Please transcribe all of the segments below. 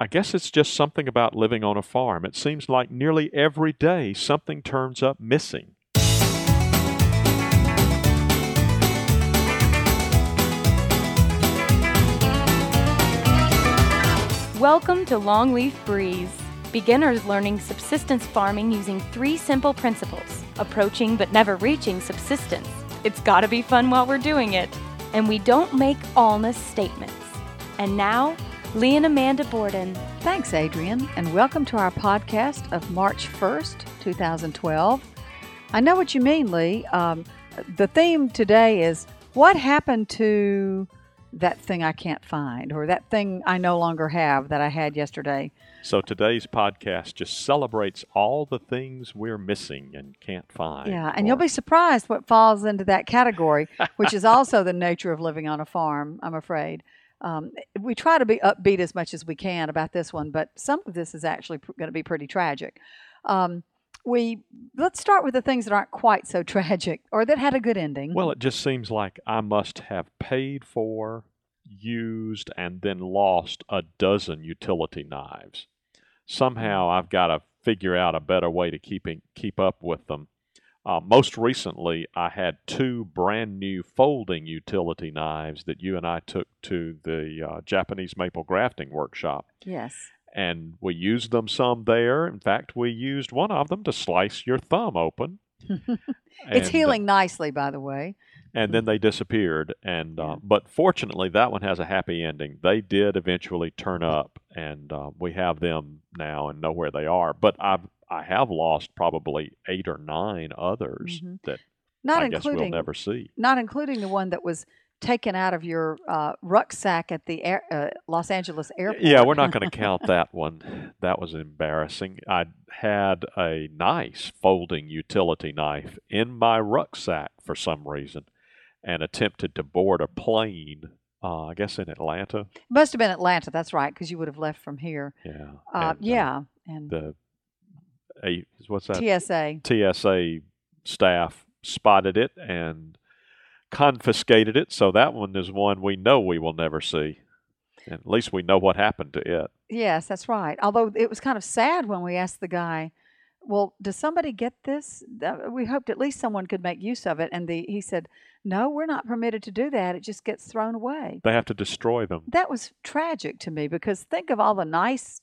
I guess it's just something about living on a farm. It seems like nearly every day something turns up missing. Welcome to Longleaf Breeze. Beginners learning subsistence farming using three simple principles approaching but never reaching subsistence. It's gotta be fun while we're doing it. And we don't make allness statements. And now, Lee and Amanda Borden. Thanks, Adrian, and welcome to our podcast of March 1st, 2012. I know what you mean, Lee. Um, the theme today is what happened to that thing I can't find or that thing I no longer have that I had yesterday. So today's podcast just celebrates all the things we're missing and can't find. Yeah, and you'll be surprised what falls into that category, which is also the nature of living on a farm, I'm afraid. Um, we try to be upbeat as much as we can about this one, but some of this is actually pr- going to be pretty tragic. Um, we let's start with the things that aren't quite so tragic or that had a good ending. Well, it just seems like I must have paid for, used, and then lost a dozen utility knives. Somehow I've got to figure out a better way to keeping keep up with them. Uh, most recently, I had two brand new folding utility knives that you and I took to the uh, Japanese maple grafting workshop. yes. And we used them some there. In fact, we used one of them to slice your thumb open. it's And, uh, healing nicely, by the way. and then they disappeared. And uh, but fortunately, that one has a happy ending. They did eventually turn up, and uh, we have them now and know where they are. But I've I have lost probably eight or nine others Mhm. that Not I guess we'll including never see. not including the one that was taken out of your uh, rucksack at the air, uh, Los Angeles airport. Yeah, we're not going to count that one. That was embarrassing. I had a nice folding utility knife in my rucksack for some reason, and attempted to board a plane. Uh, I guess in Atlanta. Must have been Atlanta. That's right, because you would have left from here. Yeah. Uh, and, yeah, and the a what's that TSA. TSA staff spotted it and confiscated it. So that one is one we know we will never see. And at least we know what happened to it. Yes, that's right. Although it was kind of sad when we asked the guy, "Well, does somebody get this?" Uh, we hoped at least someone could make use of it, and the he said, "No, we're not permitted to do that. It just gets thrown away." They have to destroy them. That was tragic to me because think of all the nice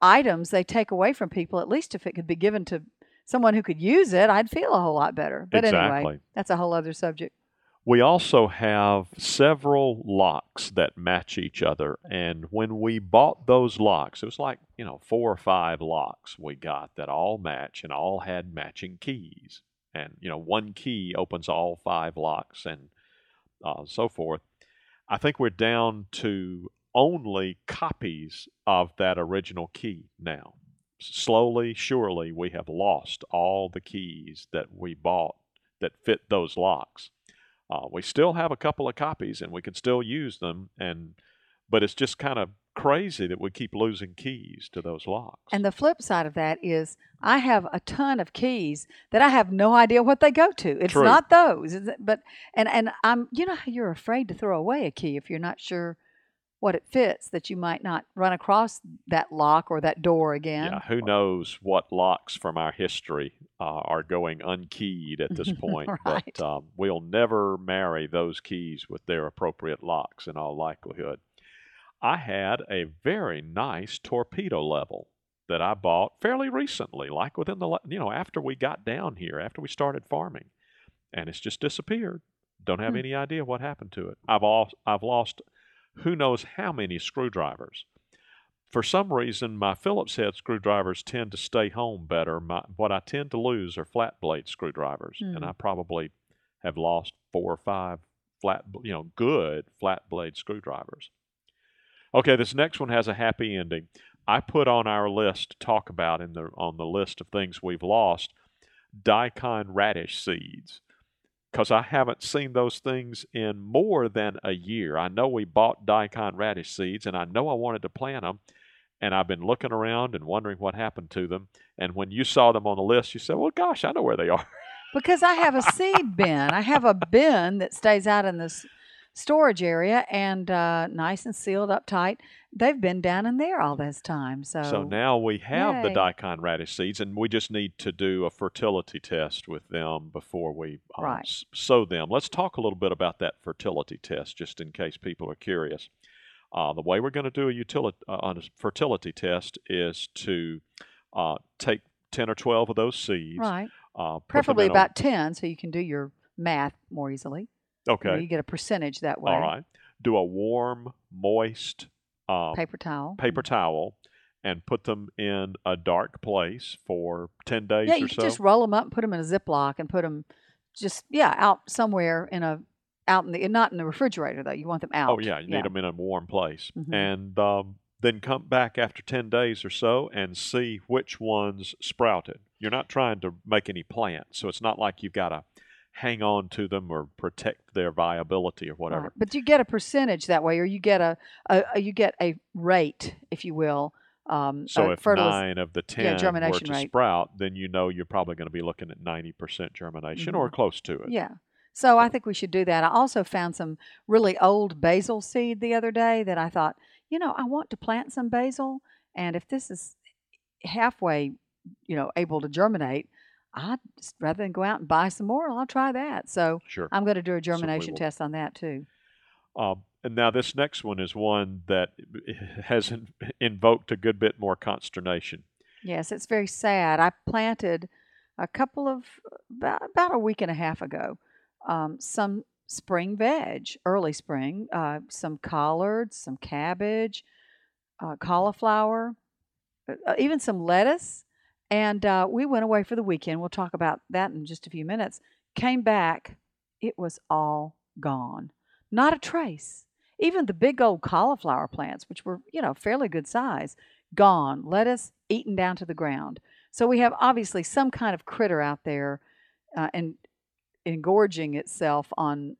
items they take away from people. At least if it could be given to someone who could use it, I'd feel a whole lot better. But Exactly. anyway, that's a whole other subject. We also have several locks that match each other. And when we bought those locks, it was like, you know, four or five locks we got that all match and all had matching keys. And, you know, one key opens all five locks and uh, so forth. I think we're down to only copies of that original key now. Slowly, surely, we have lost all the keys that we bought that fit those locks. Uh, we still have a couple of copies and we can still use them, and but it's just kind of crazy that we keep losing keys to those locks. And the flip side of that is I have a ton of keys that I have no idea what they go to. It's True. not those. But and and I'm you know how you're afraid to throw away a key if you're not sure what it fits that you might not run across that lock or that door again. yeah, who knows what locks from our history uh, are going unkeyed at this point? Right. But um, we'll never marry those keys with their appropriate locks in all likelihood. I had a very nice torpedo level that I bought fairly recently, like within the, you know, after we got down here, after we started farming. And it's just disappeared. Don't have Hmm. any idea what happened to it. I've, all, I've lost who knows how many screwdrivers. For some reason, my Phillips head screwdrivers tend to stay home better. My, what I tend to lose are flat blade screwdrivers, and Hmm. I probably have lost four or five flat, you know, good flat blade screwdrivers. Okay, this next one has a happy ending. I put on our list to talk about in the on the list of things we've lost daikon radish seeds because I haven't seen those things in more than a year. I know we bought daikon radish seeds, and I know I wanted to plant them, and I've been looking around and wondering what happened to them. And when you saw them on the list, you said, "Well, gosh, I know where they are." Because I have a seed bin. I have a bin that stays out in this storage area and uh, nice and sealed up tight. They've been down in there all this time. So, So now we have the daikon radish seeds, and we just need to do a fertility test with them before we uh, Right. s- sow them. Let's talk a little bit about that fertility test, just in case people are curious. Uh, the way we're going to do a, uh, a fertility test is to uh, take 10 or 12 of those seeds. right. Uh, Preferably about 10 so you can do your math more easily. You, know, okay. you get a percentage that way. All right. Do a warm, moist um, Paper towel. paper towel and put them in a dark place for 10 days Yeah, or you so. just roll them up and put them in a Ziploc and put them just, yeah, out somewhere in a, out in the, not in the refrigerator though. You want them out. Oh yeah, you need them in a warm place, Mhm. and um, then come back after ten days or so and see which ones sprouted. You're not trying to make any plants, so it's not like you've got to hang on to them or protect their viability or whatever. Right. But you get a percentage that way, or you get a, a, a you get a rate, if you will. Um, So if nine of the ten yeah, were to rate. sprout, then you know you're probably going to be looking at ninety percent germination or close to it. Mm-hmm. Yeah. So I think we should do that. I also found some really old basil seed the other day that I thought, you know, I want to plant some basil, and if this is halfway, you know, able to germinate, I'd just, rather than go out and buy some more, I'll try that. So Sure. I'm going to do a germination test on that too. Um, and now this next one is one that has in- invoked a good bit more consternation. Yes, it's very sad. I planted a couple of about, about a week and a half ago um, some spring veg, early spring, uh, some collards, some cabbage, uh, cauliflower, uh, even some lettuce. And uh, we went away for the weekend. We'll talk about that in just a few minutes. Came back, it was all gone. Not a trace. Even the big old cauliflower plants, which were, you know, fairly good size, gone. Lettuce eaten down to the ground. So we have obviously some kind of critter out there uh, and engorging itself on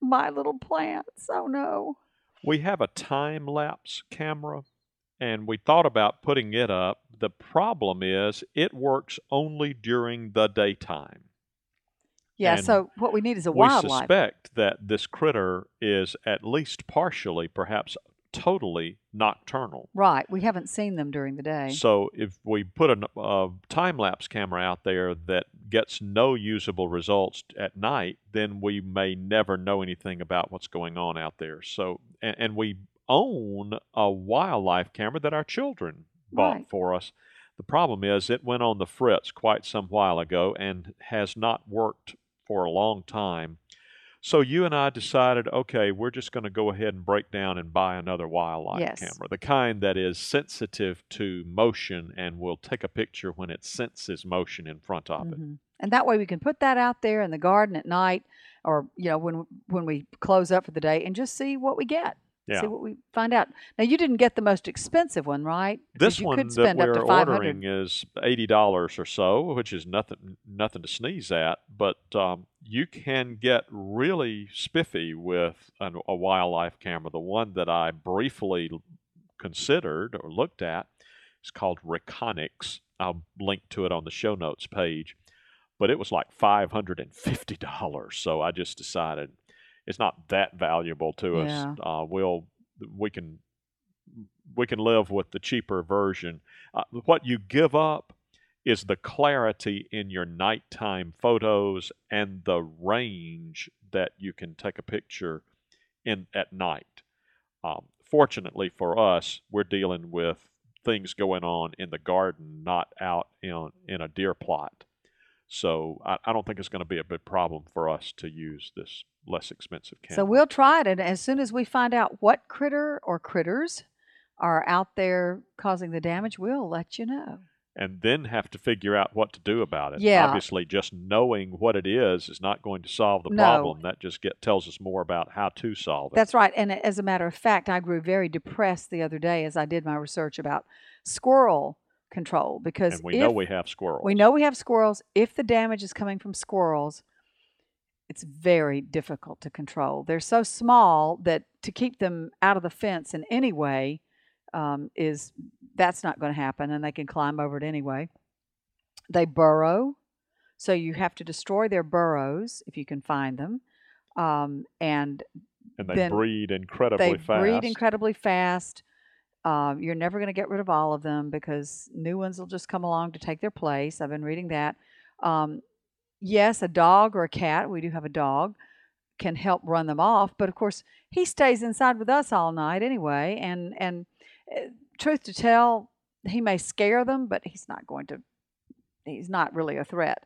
my little plants. Oh no. We have a time lapse camera and we thought about putting it up. The problem is it works only during the daytime. Yeah, And so what we need is a we wildlife. suspect that this critter is at least partially, perhaps totally nocturnal. right. We haven't seen them during the day. So if we put a, a time lapse camera out there that gets no usable results at night, then we may never know anything about what's going on out there. So and, and we own a wildlife camera that our children bought Right. for us. The problem is it went on the fritz quite some while ago and has not worked for a long time. So you and I decided, okay, we're just going to go ahead and break down and buy another wildlife Yes. camera, the kind that is sensitive to motion and will take a picture when it senses motion in front of it. Mhm. And that way we can put that out there in the garden at night or you know when when we close up for the day and just see what we get. Yeah. See what we find out. Now you didn't get the most expensive one, right? This you one could that spend up we're to ordering is eighty dollars or so, which is nothing nothing to sneeze at. But um, you can get really spiffy with an, a wildlife camera. The one that I briefly considered or looked at is called Reconyx. I'll link to it on the show notes page. But it was like five hundred and fifty dollars, so I just decided it's not that valuable to us. Yeah. Uh, we'll we can we can live with the cheaper version. Uh, what you give up is the clarity in your nighttime photos and the range that you can take a picture in at night. Um, fortunately for us, we're dealing with things going on in the garden, not out in in a deer plot. So I, I don't think it's going to be a big problem for us to use this less expensive camera. So we'll try it, and as soon as we find out what critter or critters are out there causing the damage, we'll let you know. and then have to figure out what to do about it. Yeah. Obviously, just knowing what it is is not going to solve the No. problem. That just get tells us more about how to solve it. That's right. And as a matter of fact, I grew very depressed the other day as I did my research about squirrel control because and we if, know we have squirrels. we know we have squirrels. If the damage is coming from squirrels, it's very difficult to control. They're so small that to keep them out of the fence in any way um, is that's not going to happen, and they can climb over it anyway. They burrow, so you have to destroy their burrows if you can find them, um, and And they breed incredibly fast. they fast. breed incredibly fast. Um, you're never going to get rid of all of them because new ones will just come along to take their place. I've been reading that. Um, yes, a dog or a cat, we do have a dog, can help run them off. But of course, he stays inside with us all night anyway. And and uh, truth to tell, he may scare them, but he's not going to. He's not really a threat.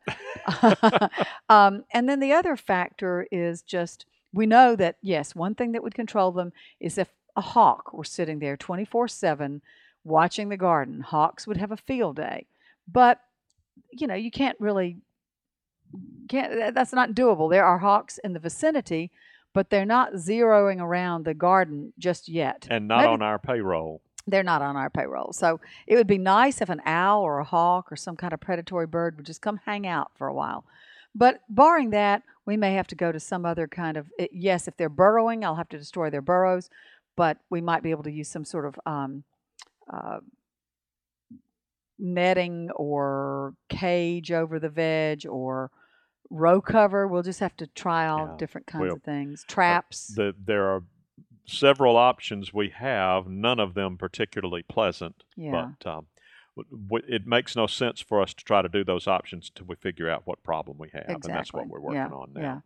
um, and then the other factor is just we know that yes, one thing that would control them is if a hawk were sitting there 24 7 watching the garden. Hawks would have a field day. But, you know, you can't really, can't, that's not doable. There are hawks in the vicinity, but they're not zeroing around the garden just yet. and not Maybe- on our payroll. they're not on our payroll. So it would be nice if an owl or a hawk or some kind of predatory bird would just come hang out for a while. But barring that, we may have to go to some other kind of. Yes, if they're burrowing, I'll have to destroy their burrows, but we might be able to use some sort of um, uh, netting or cage over the veg or row cover. We'll just have to try all Yeah, different kinds we'll- of things. Traps. The, there are several options we have, none of them particularly pleasant. yeah. But um, it makes no sense for us to try to do those options until we figure out what problem we have. And that's what we're working yeah, on now. Yeah.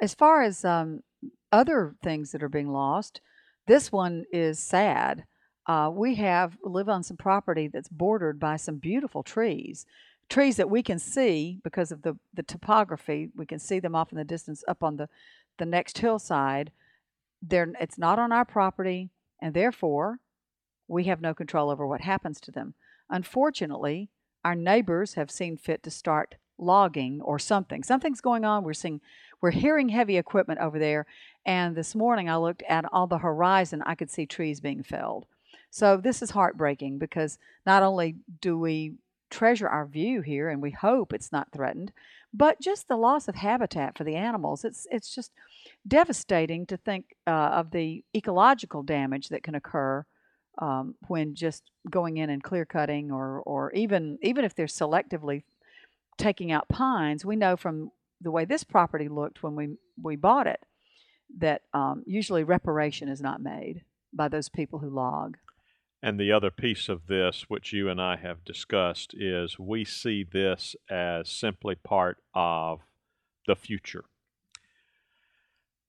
As far as um, other things that are being lost, this one is sad. Uh, we have live on some property that's bordered by some beautiful trees, trees that we can see because of the the topography. We can see them off in the distance up on the the next hillside. They're it's not on our property, and therefore we have no control over what happens to them. Unfortunately, our neighbors have seen fit to start logging or something. Something's going on. We're seeing we're hearing heavy equipment over there. And this morning I looked at on the horizon, I could see trees being felled. So this is heartbreaking because not only do we treasure our view here and we hope it's not threatened, but just the loss of habitat for the animals. It's it's just devastating to think uh, of the ecological damage that can occur um, when just going in and clear cutting or or even even if they're selectively taking out pines, we know from the way this property looked when we we bought it that um, usually reparation is not made by those people who log. And the other piece of this, which you and I have discussed, is we see this as simply part of the future.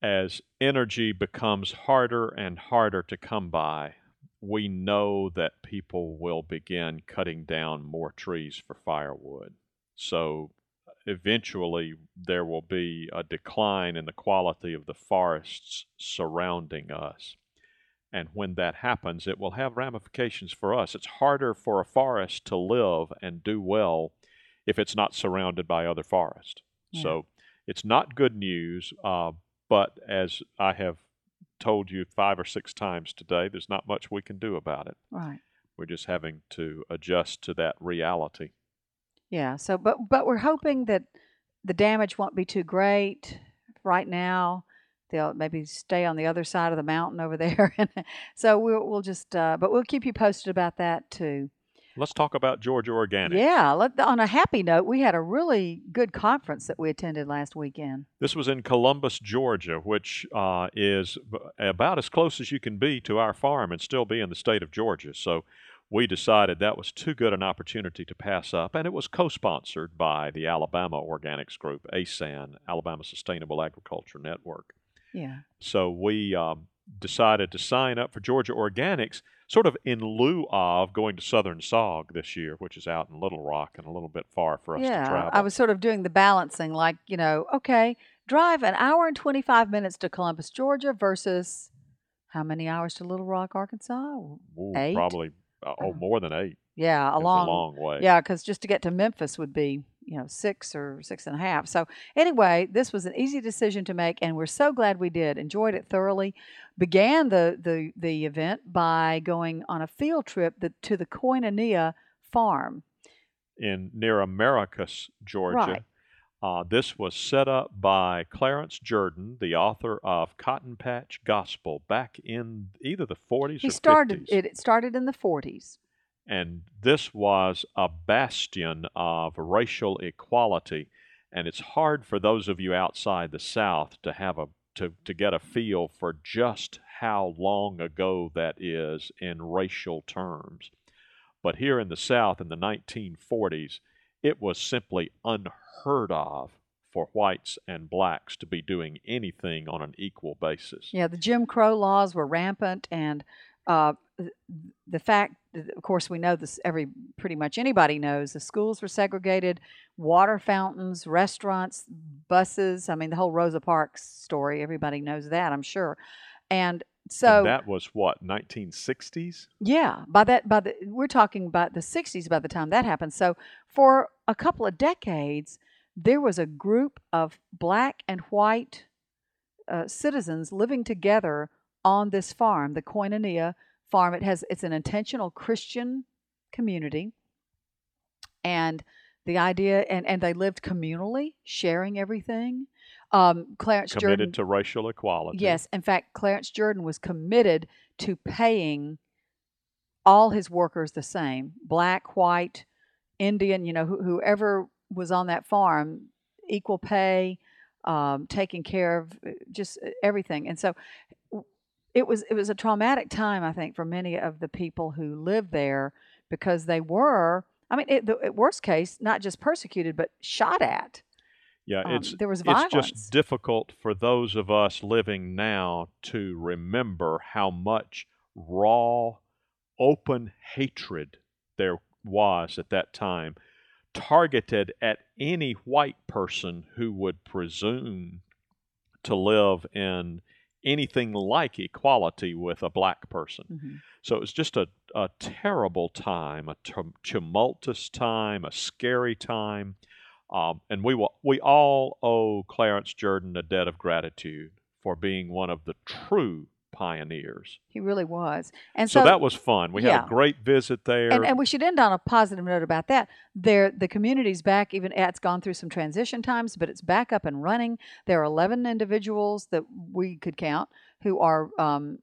As energy becomes harder and harder to come by, we know that people will begin cutting down more trees for firewood. So eventually there will be a decline in the quality of the forests surrounding us. And when that happens, it will have ramifications for us. It's harder for a forest to live and do well if it's not surrounded by other forests. Yeah. So it's not good news, uh, but as I have told you five or six times today, there's not much we can do about it. Right. We're just having to adjust to that reality. Yeah. So, but but we're hoping that the damage won't be too great right now. They'll maybe stay on the other side of the mountain over there. and so we'll we'll just uh, but we'll keep you posted about that too. Let's talk about Georgia Organic. Yeah. Let, on a happy note, we had a really good conference that we attended last weekend. This was in Columbus, Georgia, which uh, is about as close as you can be to our farm and still be in the state of Georgia. So we decided that was too good an opportunity to pass up, and it was co sponsored by the Alabama Organics Group, ASAN, Alabama Sustainable Agriculture Network. Yeah. So we um, decided to sign up for Georgia Organics, sort of in lieu of going to Southern SAWG this year, which is out in Little Rock and a little bit far for us to yeah. travel. I was sort of doing the balancing, like you know, okay, drive an hour and twenty five minutes to Columbus, Georgia, versus how many hours to Little Rock, Arkansas? Ooh, eight? Probably, uh, oh, Uh, more than eight. Yeah, a long, a long way. Yeah, because just to get to Memphis would be, you know, six or six and a half. So anyway, this was an easy decision to make, and we're so glad we did. Enjoyed it thoroughly. Began the the the event by going on a field trip to the Koinonia farm. in near Americus, Georgia. Right. Uh, this was set up by Clarence Jordan, the author of Cotton Patch Gospel, back in either the 40s He or started 50s. it. It started in the forties. And this was a bastion of racial equality. And it's hard for those of you outside the South to have a to, to get a feel for just how long ago that is in racial terms. But here in the South in the 1940s, it was simply unheard of for whites and blacks to be doing anything on an equal basis. Yeah, the Jim Crow laws were rampant, and uh, the fact, of course, we know this. Every pretty much anybody knows the schools were segregated, water fountains, restaurants, buses. I mean, the whole Rosa Parks story. Everybody knows that, I'm sure. And so and that was what 1960s. Yeah, by that by the we're talking about the 60s by the time that happened. So for a couple of decades, there was a group of black and white uh, citizens living together on this farm, the Koinonia farm. It has it's an intentional Christian community, and the idea and and they lived communally, sharing everything. Um, Clarence Jordan committed Jordan, to racial equality. Yes, in fact, Clarence Jordan was committed to paying all his workers the same, black, white, Indian, you know, wh- whoever was on that farm, equal pay, um, taking care of uh, just uh, everything. And so it was it was a traumatic time, I think, for many of the people who lived there because they were, I mean, it, the worst case, not just persecuted but shot at. Yeah, Um, it's there was it's just difficult for those of us living now to remember how much raw, open hatred there was at that time, targeted at any white person who would presume to live in anything like equality with a black person. Mhm. So it was just a, a terrible time, a tum- tumultuous time, a scary time. Um, and we will, we all owe Clarence Jordan a debt of gratitude for being one of the true pioneers. He really was. And So, so, that was fun. We had a great visit there. and, and we should end on a positive note about that. There, the community's back. Even it's gone through some transition times, but it's back up and running. There are 11 individuals that we could count who are um,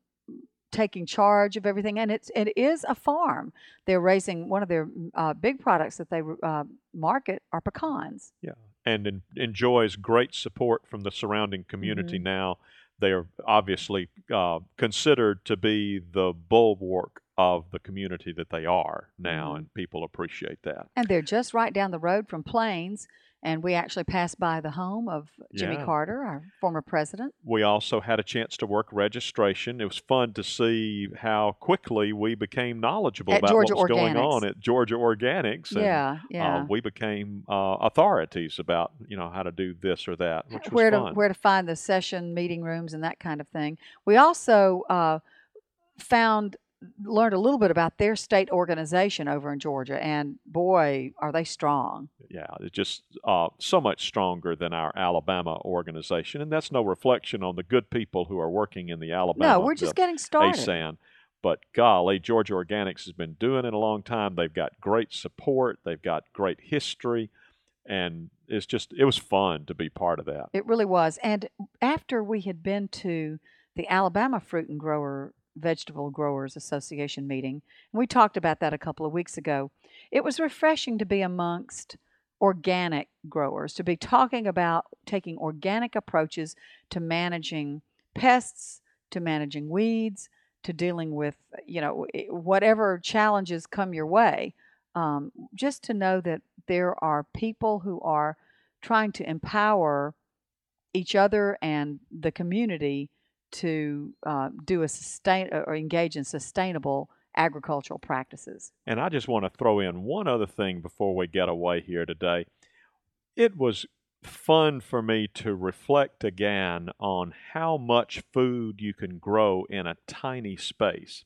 taking charge of everything, and it's it is a farm. They're raising one of their uh, big products that they uh, market are pecans. Yeah, and en- enjoys great support from the surrounding community Mhm. now. They are obviously uh, considered to be the bulwark of the community that they are now, Mhm. and people appreciate that. And they're just right down the road from Plains. And we actually passed by the home of Jimmy Yeah. Carter, our former president. We also had a chance to work registration. It was fun to see how quickly we became knowledgeable At about Georgia what was going on at Georgia Organics. And, yeah, yeah. Uh, we became uh, authorities about you know how to do this or that, which was where to fun. where to find the session meeting rooms and that kind of thing. We also uh, found learned a little bit about their state organization over in Georgia, and boy, are they strong! Yeah, it's just uh, so much stronger than our Alabama organization, and that's no reflection on the good people who are working in the Alabama. no, we're just getting started. ASAN. But golly, Georgia Organics has been doing it a long time. They've got great support. They've got great history, and it's just it was fun to be part of that. It really was. And after we had been to the Alabama Fruit and Grower Vegetable Growers Association meeting, and we talked about that a couple of weeks ago, it was refreshing to be amongst organic growers, to be talking about taking organic approaches to managing pests, to managing weeds, to dealing with, you know, whatever challenges come your way. Um, just to know that there are people who are trying to empower each other and the community to uh, do a sustain or engage in sustainable agricultural practices. And I just want to throw in one other thing before we get away here today. It was fun for me to reflect again on how much food you can grow in a tiny space.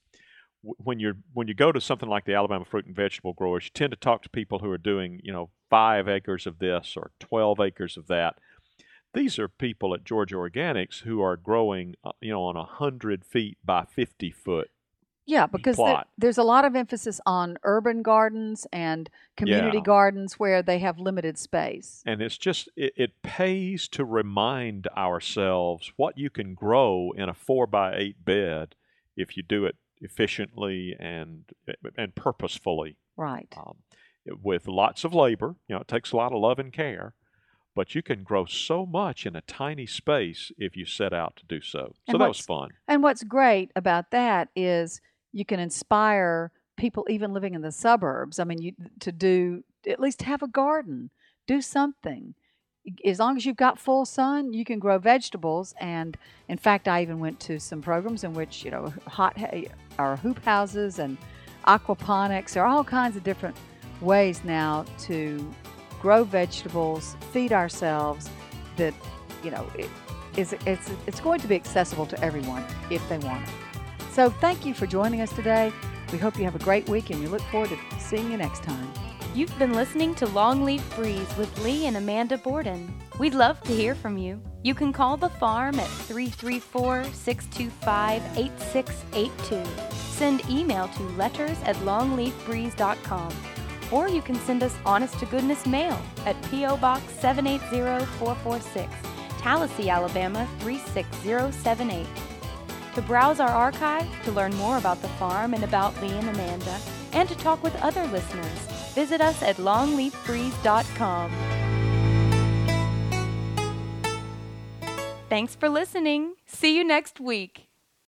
When you're when you go to something like the Alabama Fruit and Vegetable Growers, you tend to talk to people who are doing, you know, five acres of this or twelve acres of that. These are people at Georgia Organics who are growing, uh, you know, on a hundred feet by fifty foot Yeah, because there, there's a lot of emphasis on urban gardens and community Yeah. gardens where they have limited space. And it's just, it, it pays to remind ourselves what you can grow in a four by eight bed if you do it efficiently and, and purposefully Right. um, with lots of labor. You know, it takes a lot of love and care, but you can grow so much in a tiny space if you set out to do so. So And that was fun. And what's great about that is you can inspire people even living in the suburbs. I mean, you to do at least have a garden, do something. As long as you've got full sun, you can grow vegetables. And in fact, I even went to some programs in which you know hot ha- or hoop houses and aquaponics. There are all kinds of different ways now to grow vegetables, feed ourselves. That you know it, is it's it's going to be accessible to everyone if they want it. So thank you for joining us today. We hope you have a great week and we look forward to seeing you next time. You've been listening to Longleaf Breeze with Lee and Amanda Borden. We'd love to hear from you. You can call the farm at 334 625 8682. Send email to letters at longleafbreeze.com. Or you can send us honest to goodness mail at P.O. Box 780446, Tallassee, Alabama 36078. To browse our archive, to learn more about the farm and about Lee and Amanda, and to talk with other listeners, visit us at longleafbreeze.com. Thanks for listening. See you next week.